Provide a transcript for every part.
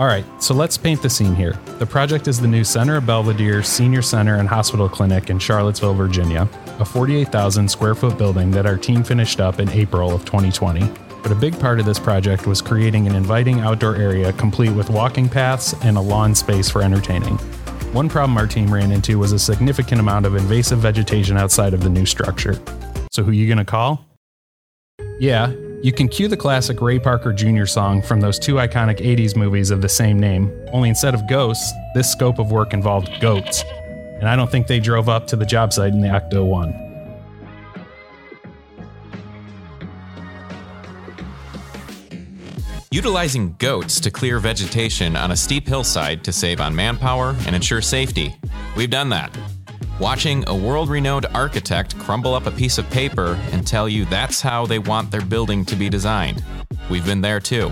All right, so let's paint the scene here. The project is the new Center of Belvedere Senior Center and Hospital Clinic in Charlottesville, Virginia, a 48,000 square foot building that our team finished up in April of 2020. But a big part of this project was creating an inviting outdoor area complete with walking paths and a lawn space for entertaining. One problem our team ran into was a significant amount of invasive vegetation outside of the new structure. So, who you going to call? Yeah, you can cue the classic Ray Parker Jr. song from those two iconic 80s movies of the same name, only instead of ghosts, this scope of work involved goats. And I don't think they drove up to the job site in the Ecto-1. Utilizing goats to clear vegetation on a steep hillside to save on manpower and ensure safety. We've done that. Watching a world renowned architect crumble up a piece of paper and tell you that's how they want their building to be designed. We've been there too.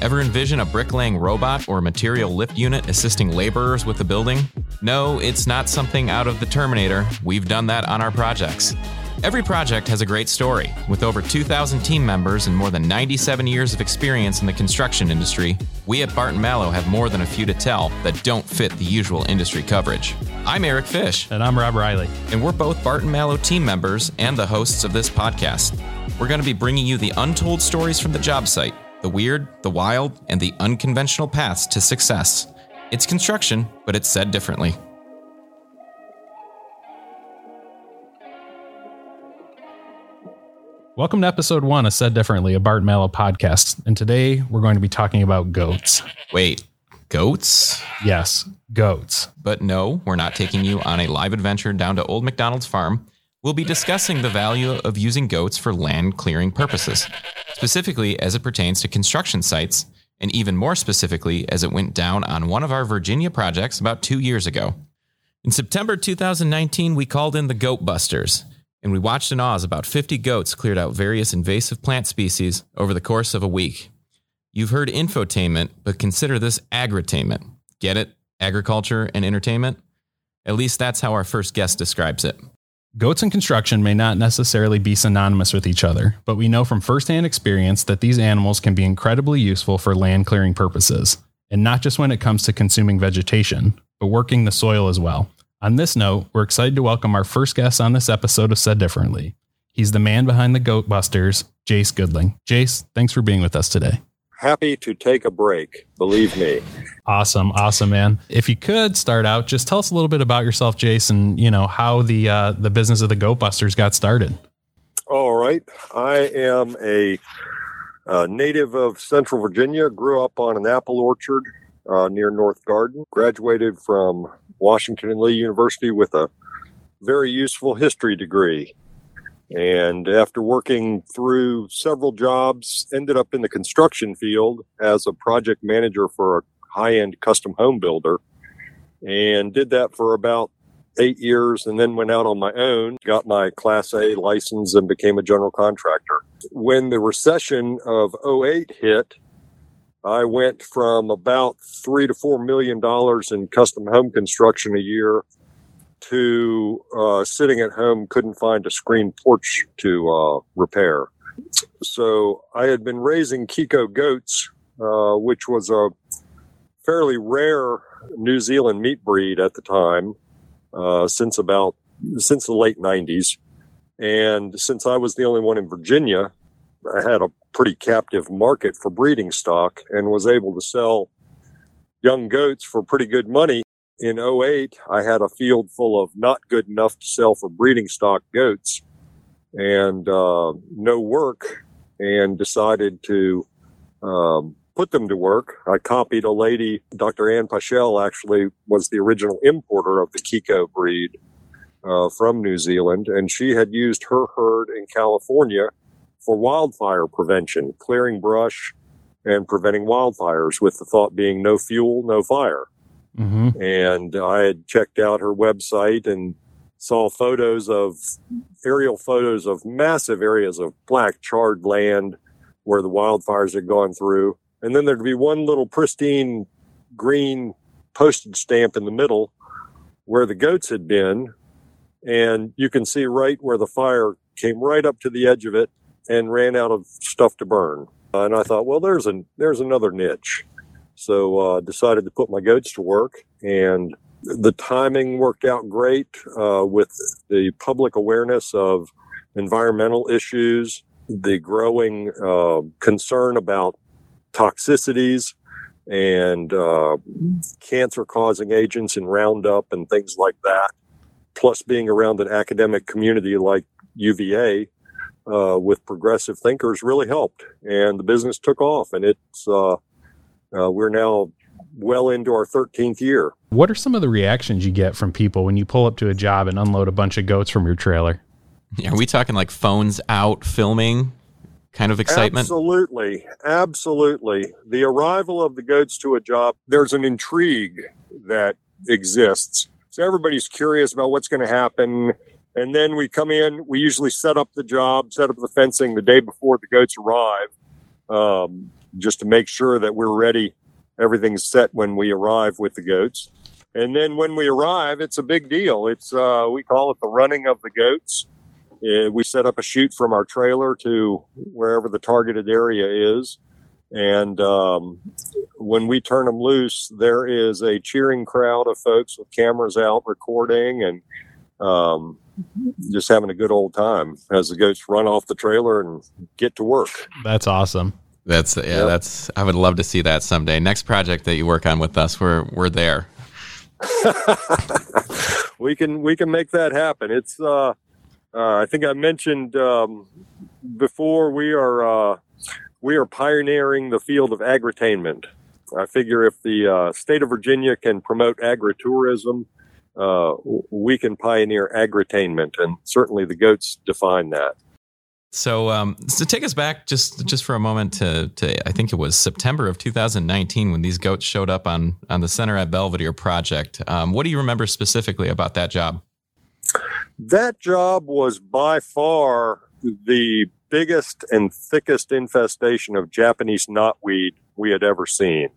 Ever envision a bricklaying robot or material lift unit assisting laborers with the building? No, it's not something out of the Terminator. We've done that on our projects. Every project has a great story. With over 2,000 team members and more than 97 years of experience in the construction industry, we at Barton Malow have more than a few to tell that don't fit the usual industry coverage. I'm Eric Fish. And I'm Rob Riley. And we're both Barton Malow team members and the hosts of this podcast. We're going to be bringing you the untold stories from the job site, the weird, the wild, and the unconventional paths to success. It's construction, but it's said differently. Welcome to episode one of Said Differently, a Barton Malow podcast. And today we're going to be talking about goats. Wait, goats? Yes, goats. But no, we're not taking you on a live adventure down to Old McDonald's farm. We'll be discussing the value of using goats for land clearing purposes, specifically as it pertains to construction sites, and even more specifically as it went down on one of our Virginia projects about two years ago. In September 2019, we called in the Goat Busters and we watched in awe as about 50 goats cleared out various invasive plant species over the course of a week. You've heard infotainment, but consider this agritainment. Get it? Agriculture and entertainment? At least that's how our first guest describes it. Goats and construction may not necessarily be synonymous with each other, but we know from firsthand experience that these animals can be incredibly useful for land clearing purposes, and not just when it comes to consuming vegetation, but working the soil as well. On this note, we're excited to welcome our first guest on this episode of Said Differently. He's the man behind the Goat Busters, Jace Goodling. Jace, thanks for being with us today. Happy to take a break, believe me. Awesome, awesome, man. If you could start out, just tell us a little bit about yourself, Jason. You know how the uh, the business of the Goat Busters got started. All right, I am a, a native of Central Virginia. Grew up on an apple orchard uh, near North Garden. Graduated from Washington and Lee University with a very useful history degree. And after working through several jobs, ended up in the construction field as a project manager for a high end custom home builder. And did that for about eight years and then went out on my own, got my Class A license, and became a general contractor. When the recession of 08 hit, I went from about three to four million dollars in custom home construction a year to uh, sitting at home, couldn't find a screen porch to uh, repair. So I had been raising Kiko goats, uh, which was a fairly rare New Zealand meat breed at the time, uh, since about since the late '90s, and since I was the only one in Virginia, had a pretty captive market for breeding stock and was able to sell young goats for pretty good money. In 08, I had a field full of not good enough to sell for breeding stock goats and uh, no work and decided to um, put them to work. I copied a lady, Dr. Ann Paschel actually was the original importer of the Kiko breed uh, from New Zealand, and she had used her herd in California for wildfire prevention, clearing brush and preventing wildfires, with the thought being no fuel, no fire. Mm-hmm. And I had checked out her website and saw photos of aerial photos of massive areas of black charred land where the wildfires had gone through. And then there'd be one little pristine green postage stamp in the middle where the goats had been. And you can see right where the fire came right up to the edge of it and ran out of stuff to burn. And I thought, well, there's an there's another niche. So uh, decided to put my goats to work, and the timing worked out great uh, with the public awareness of environmental issues, the growing uh, concern about toxicities and uh, cancer causing agents in Roundup and things like that, plus being around an academic community like UVA uh, with progressive thinkers really helped. And the business took off, and it's, uh, uh we're now well into our 13th year. What are some of the reactions you get from people when you pull up to a job and unload a bunch of goats from your trailer? Are we talking like phones out filming kind of excitement? Absolutely. Absolutely. The arrival of the goats to a job, there's an intrigue that exists. So everybody's curious about what's going to happen. And then we come in, we usually set up the job, set up the fencing the day before the goats arrive, um, just to make sure that we're ready. Everything's set when we arrive with the goats. And then when we arrive, it's a big deal. It's, uh, we call it the running of the goats. Uh, we set up a chute from our trailer to wherever the targeted area is. And um, when we turn them loose, there is a cheering crowd of folks with cameras out recording and um, just having a good old time as the goats run off the trailer and get to work. That's awesome. That's yeah. Yep. That's I would love to see that someday. Next project that you work on with us, we're we're there. we can we can make that happen. It's uh, uh, I think I mentioned um, before we are uh, we are pioneering the field of agritainment. I figure if the uh, state of Virginia can promote agritourism, uh, we can pioneer agritainment, and certainly the goats define that. So, um, so take us back just just for a moment to, to I think it was September of 2019 when these goats showed up on on the Center at Belvedere project. Um, what do you remember specifically about that job? That job was by far the biggest and thickest infestation of Japanese knotweed we had ever seen.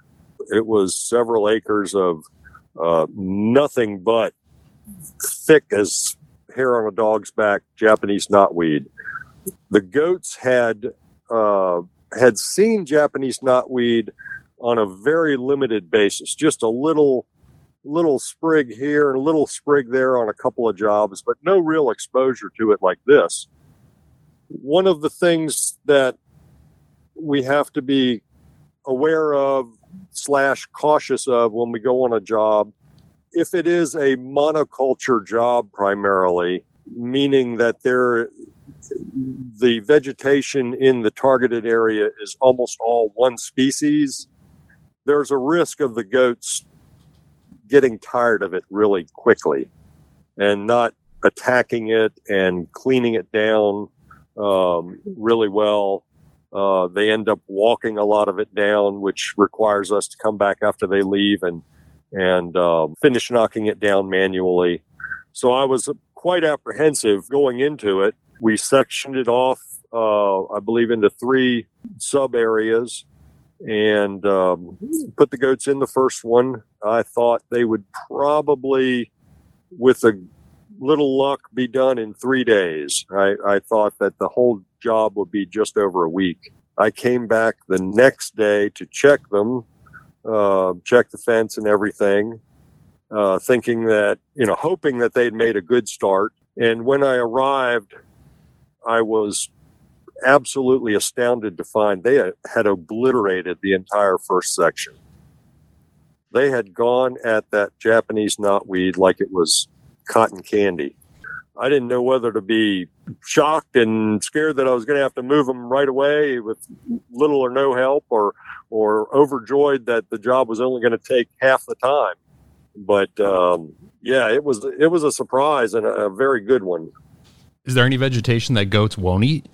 It was several acres of uh, nothing but thick as hair on a dog's back Japanese knotweed. The goats had uh, had seen Japanese knotweed on a very limited basis, just a little little sprig here and a little sprig there on a couple of jobs, but no real exposure to it like this. One of the things that we have to be aware of slash cautious of when we go on a job, if it is a monoculture job primarily, meaning that there the vegetation in the targeted area is almost all one species, there's a risk of the goats getting tired of it really quickly and not attacking it and cleaning it down um, really well. Uh, they end up walking a lot of it down, which requires us to come back after they leave and and uh, finish knocking it down manually. So I was quite apprehensive going into it. We sectioned it off, uh, I believe, into three sub areas and um, put the goats in the first one. I thought they would probably, with a little luck, be done in three days. I, I thought that the whole job would be just over a week. I came back the next day to check them, uh, check the fence and everything, uh, thinking that, you know, hoping that they'd made a good start. And when I arrived, I was absolutely astounded to find they had obliterated the entire first section. They had gone at that Japanese knotweed like it was cotton candy. I didn't know whether to be shocked and scared that I was going to have to move them right away with little or no help, or or overjoyed that the job was only going to take half the time. But um, yeah, it was it was a surprise and a, a very good one. Is there any vegetation that goats won't eat?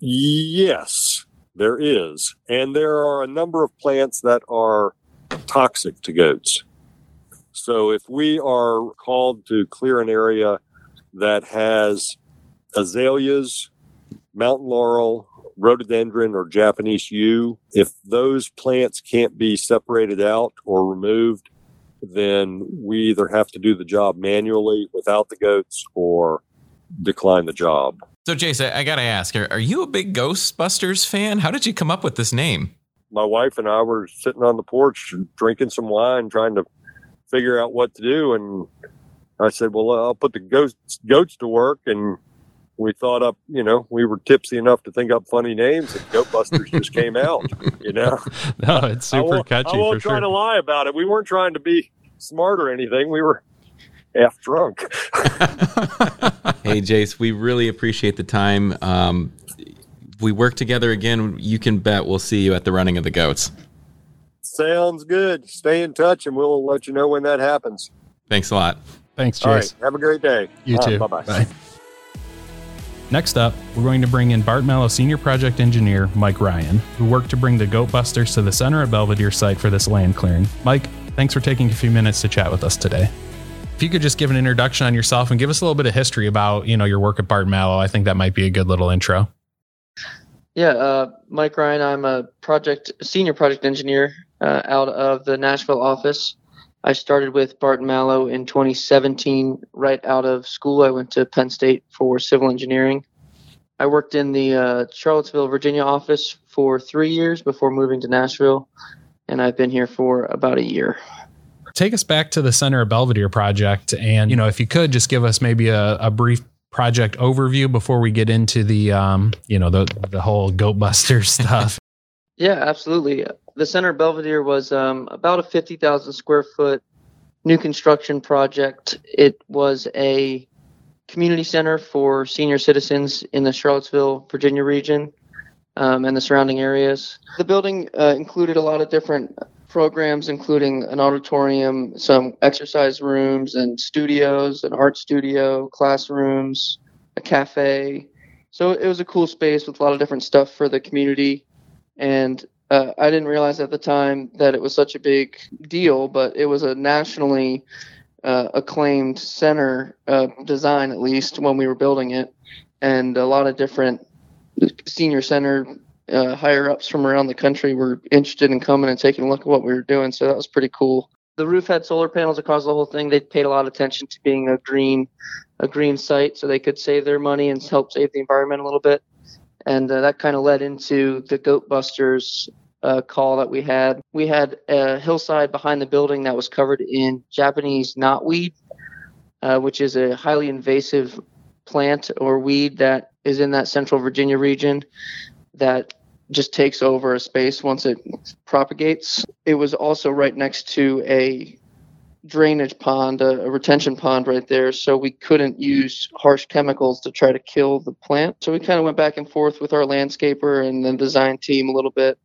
Yes, there is. And there are a number of plants that are toxic to goats. So if we are called to clear an area that has azaleas, mountain laurel, rhododendron, or Japanese yew, if those plants can't be separated out or removed, then we either have to do the job manually without the goats or decline the job. So, Jason, I got to ask: are, are, you a big Ghostbusters fan? How did you come up with this name? my wife and I were sitting on the porch drinking some wine, trying to figure out what to do. And I said, "Well, I'll put the goats goats to work." And we thought up, you know, we were tipsy enough to think up funny names, and Goat Busters just came out. You know, no, it's super I catchy. I won't try sure. to lie about it. We weren't trying to be smart or anything. We were half drunk. hey, Jace, we really appreciate the time. Um, we work together again. You can bet we'll see you at the running of the goats. Sounds good. Stay in touch, and we'll let you know when that happens. Thanks a lot. Thanks, All Jace. right. Have a great day. You All right, too. bye-bye. Bye. Next up, we're going to bring in Barton Malow Senior Project Engineer Mike Ryan, who worked to bring the Goat Busters to the center of Belvedere site for this land clearing. Mike, thanks for taking a few minutes to chat with us today. If you could just give an introduction on yourself and give us a little bit of history about, you know, your work at Barton Malow, I think that might be a good little intro. Yeah, uh, Mike Ryan. I'm a project senior project engineer uh, out of the Nashville office. I started with Barton Malow in 2017. Right out of school, I went to Penn State for civil engineering. I worked in the uh, Charlottesville, Virginia office for three years before moving to Nashville, and I've been here for about a year. Take us back to the Center of Belvedere project. And, you know, if you could just give us maybe a, a brief project overview before we get into the, um, you know, the, the whole Goat Buster stuff. Yeah, absolutely. The Center Belvedere was um, about a 50,000 square foot new construction project. It was a community center for senior citizens in the Charlottesville, Virginia region um, and the surrounding areas. The building uh, included a lot of different programs, including an auditorium, some exercise rooms and studios, an art studio, classrooms, a cafe. So it was a cool space with a lot of different stuff for the community. And uh, I didn't realize at the time that it was such a big deal, but it was a nationally uh, acclaimed center uh, design, at least when we were building it, and a lot of different senior center uh, higher ups from around the country were interested in coming and taking a look at what we were doing. So that was pretty cool. The roof had solar panels across the whole thing. They paid a lot of attention to being a green, a green site, so they could save their money and help save the environment a little bit. And uh, that kind of led into the Goat Busters uh, call that we had. We had a hillside behind the building that was covered in Japanese knotweed, uh, which is a highly invasive plant or weed that is in that central Virginia region that just takes over a space once it propagates. It was also right next to a drainage pond, a, a, retention pond right there, so we couldn't use harsh chemicals to try to kill the plant. So we kind of went back and forth with our landscaper and the design team a little bit,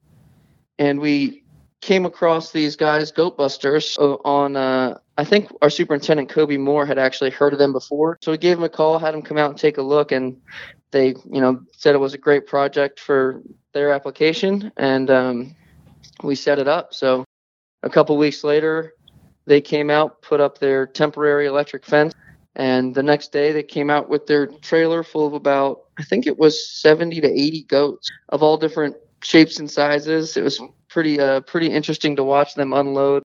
and we came across these guys, Goat Busters, on. Uh, I think our superintendent Kobe Moore had actually heard of them before, so we gave him a call, had him come out and take a look, and they, you know, said it was a great project for their application, and um, we set it up. So a couple weeks later, they came out, put up their temporary electric fence, and the next day they came out with their trailer full of about, I think it was 70 to 80 goats of all different shapes and sizes. It was pretty, uh, pretty interesting to watch them unload.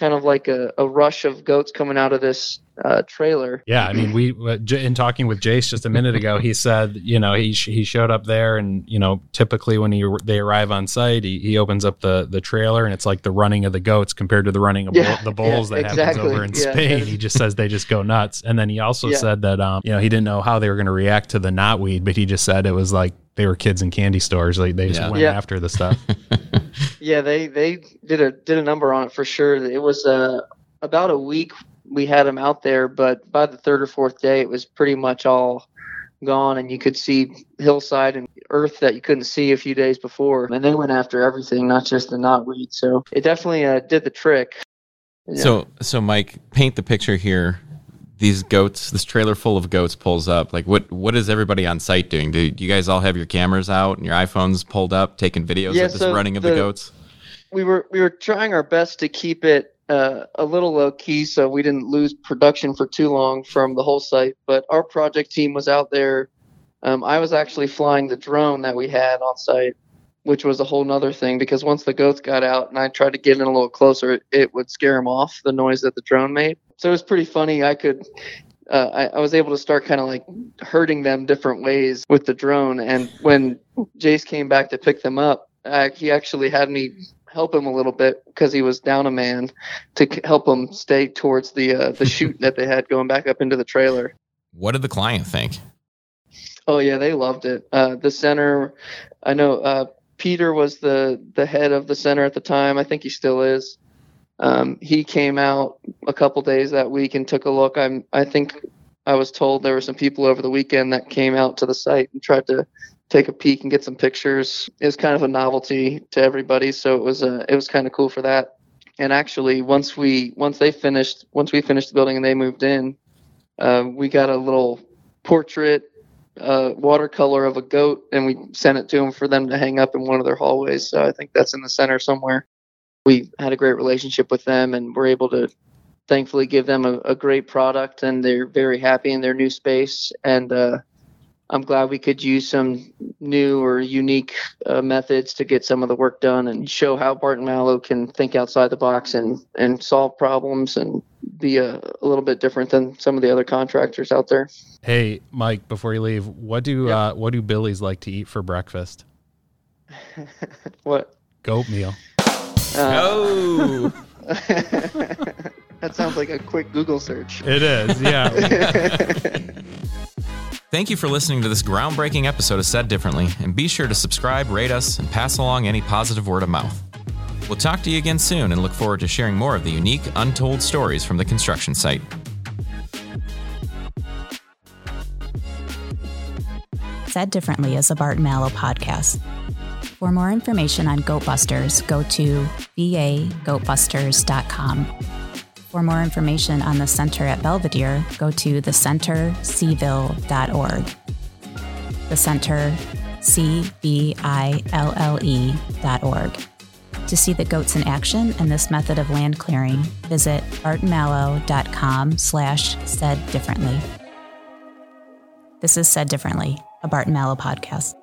Kind of like a, a rush of goats coming out of this uh, trailer. Yeah, I mean, we in talking with Jace just a minute ago, he said, you know, he he showed up there, and you know, typically when he they arrive on site, he, he opens up the the trailer, and it's like the running of the goats compared to the running of Yeah, bull, the bulls yeah, that exactly. happens over in Yeah, Spain. He just says they just go nuts, and then he also Yeah. said that um, you know, he didn't know how they were going to react to the knotweed, but he just said it was like they were kids in candy stores, like they just Yeah. went Yeah. after the stuff. Yeah, they they did a did a number on it for sure. It was uh, about a week we had them out there, but by the third or fourth day, it was pretty much all gone, and you could see hillside and earth that you couldn't see a few days before. And they went after everything, not just the knotweed. So it definitely uh, did the trick. Yeah. So, so Mike, paint the picture here. These goats, this trailer full of goats pulls up. Like, what what is everybody on site doing? Do, do you guys all have your cameras out and your iPhones pulled up, taking videos Yeah, of this so running of the, the- goats? we were we were trying our best to keep it uh, a little low key so we didn't lose production for too long from the whole site. But our project team was out there. Um, I was actually flying the drone that we had on site, which was a whole nother thing because once the goats got out and I tried to get in a little closer, it, it would scare them off the noise that the drone made. So it was pretty funny. I could. Uh, I, I was able to start kind of like hurting them different ways with the drone. And when Jace came back to pick them up, Uh, he actually had me help him a little bit because he was down a man to help him stay towards the uh, the chute that they had going back up into the trailer. What did the client think? Oh yeah, they loved it. Uh, the center, I know uh, Peter was the the head of the center at the time. I think he still is. Um, he came out a couple days that week and took a look. I'm I think I was told there were some people over the weekend that came out to the site and tried to take a peek and get some pictures. It was kind of a novelty to everybody, so it was uh, it was kind of cool for that. And actually, once we once they finished once we finished the building and they moved in, uh, we got a little portrait uh, watercolor of a goat and we sent it to them for them to hang up in one of their hallways. So I think that's in the center somewhere. We had a great relationship with them and we're able to thankfully give them a, a great product and they're very happy in their new space. And uh, I'm glad we could use some new or unique uh, methods to get some of the work done and show how Barton Malow can think outside the box and, and solve problems and be a, a little bit different than some of the other contractors out there. Hey, Mike, before you leave, what do Yeah. uh, what do Billies like to eat for breakfast? What? Goat meal. Uh, Oh, that sounds like a quick Google search. It is, yeah. thank you for listening to this groundbreaking episode of Said Differently, and be sure to subscribe, rate us, and pass along any positive word of mouth. We'll talk to you again soon and look forward to sharing more of the unique, untold stories from the construction site. Said Differently is a Barton Malow podcast. For more information on Goatbusters, go to vagoatbusters.com. For more information on the Center at Belvedere, go to thecentercville.org. The Center, C B I L L E dot org. To see the goats in action and this method of land clearing, visit bartonmalow.com slash said differently. This is Said Differently, a Barton Malow podcast.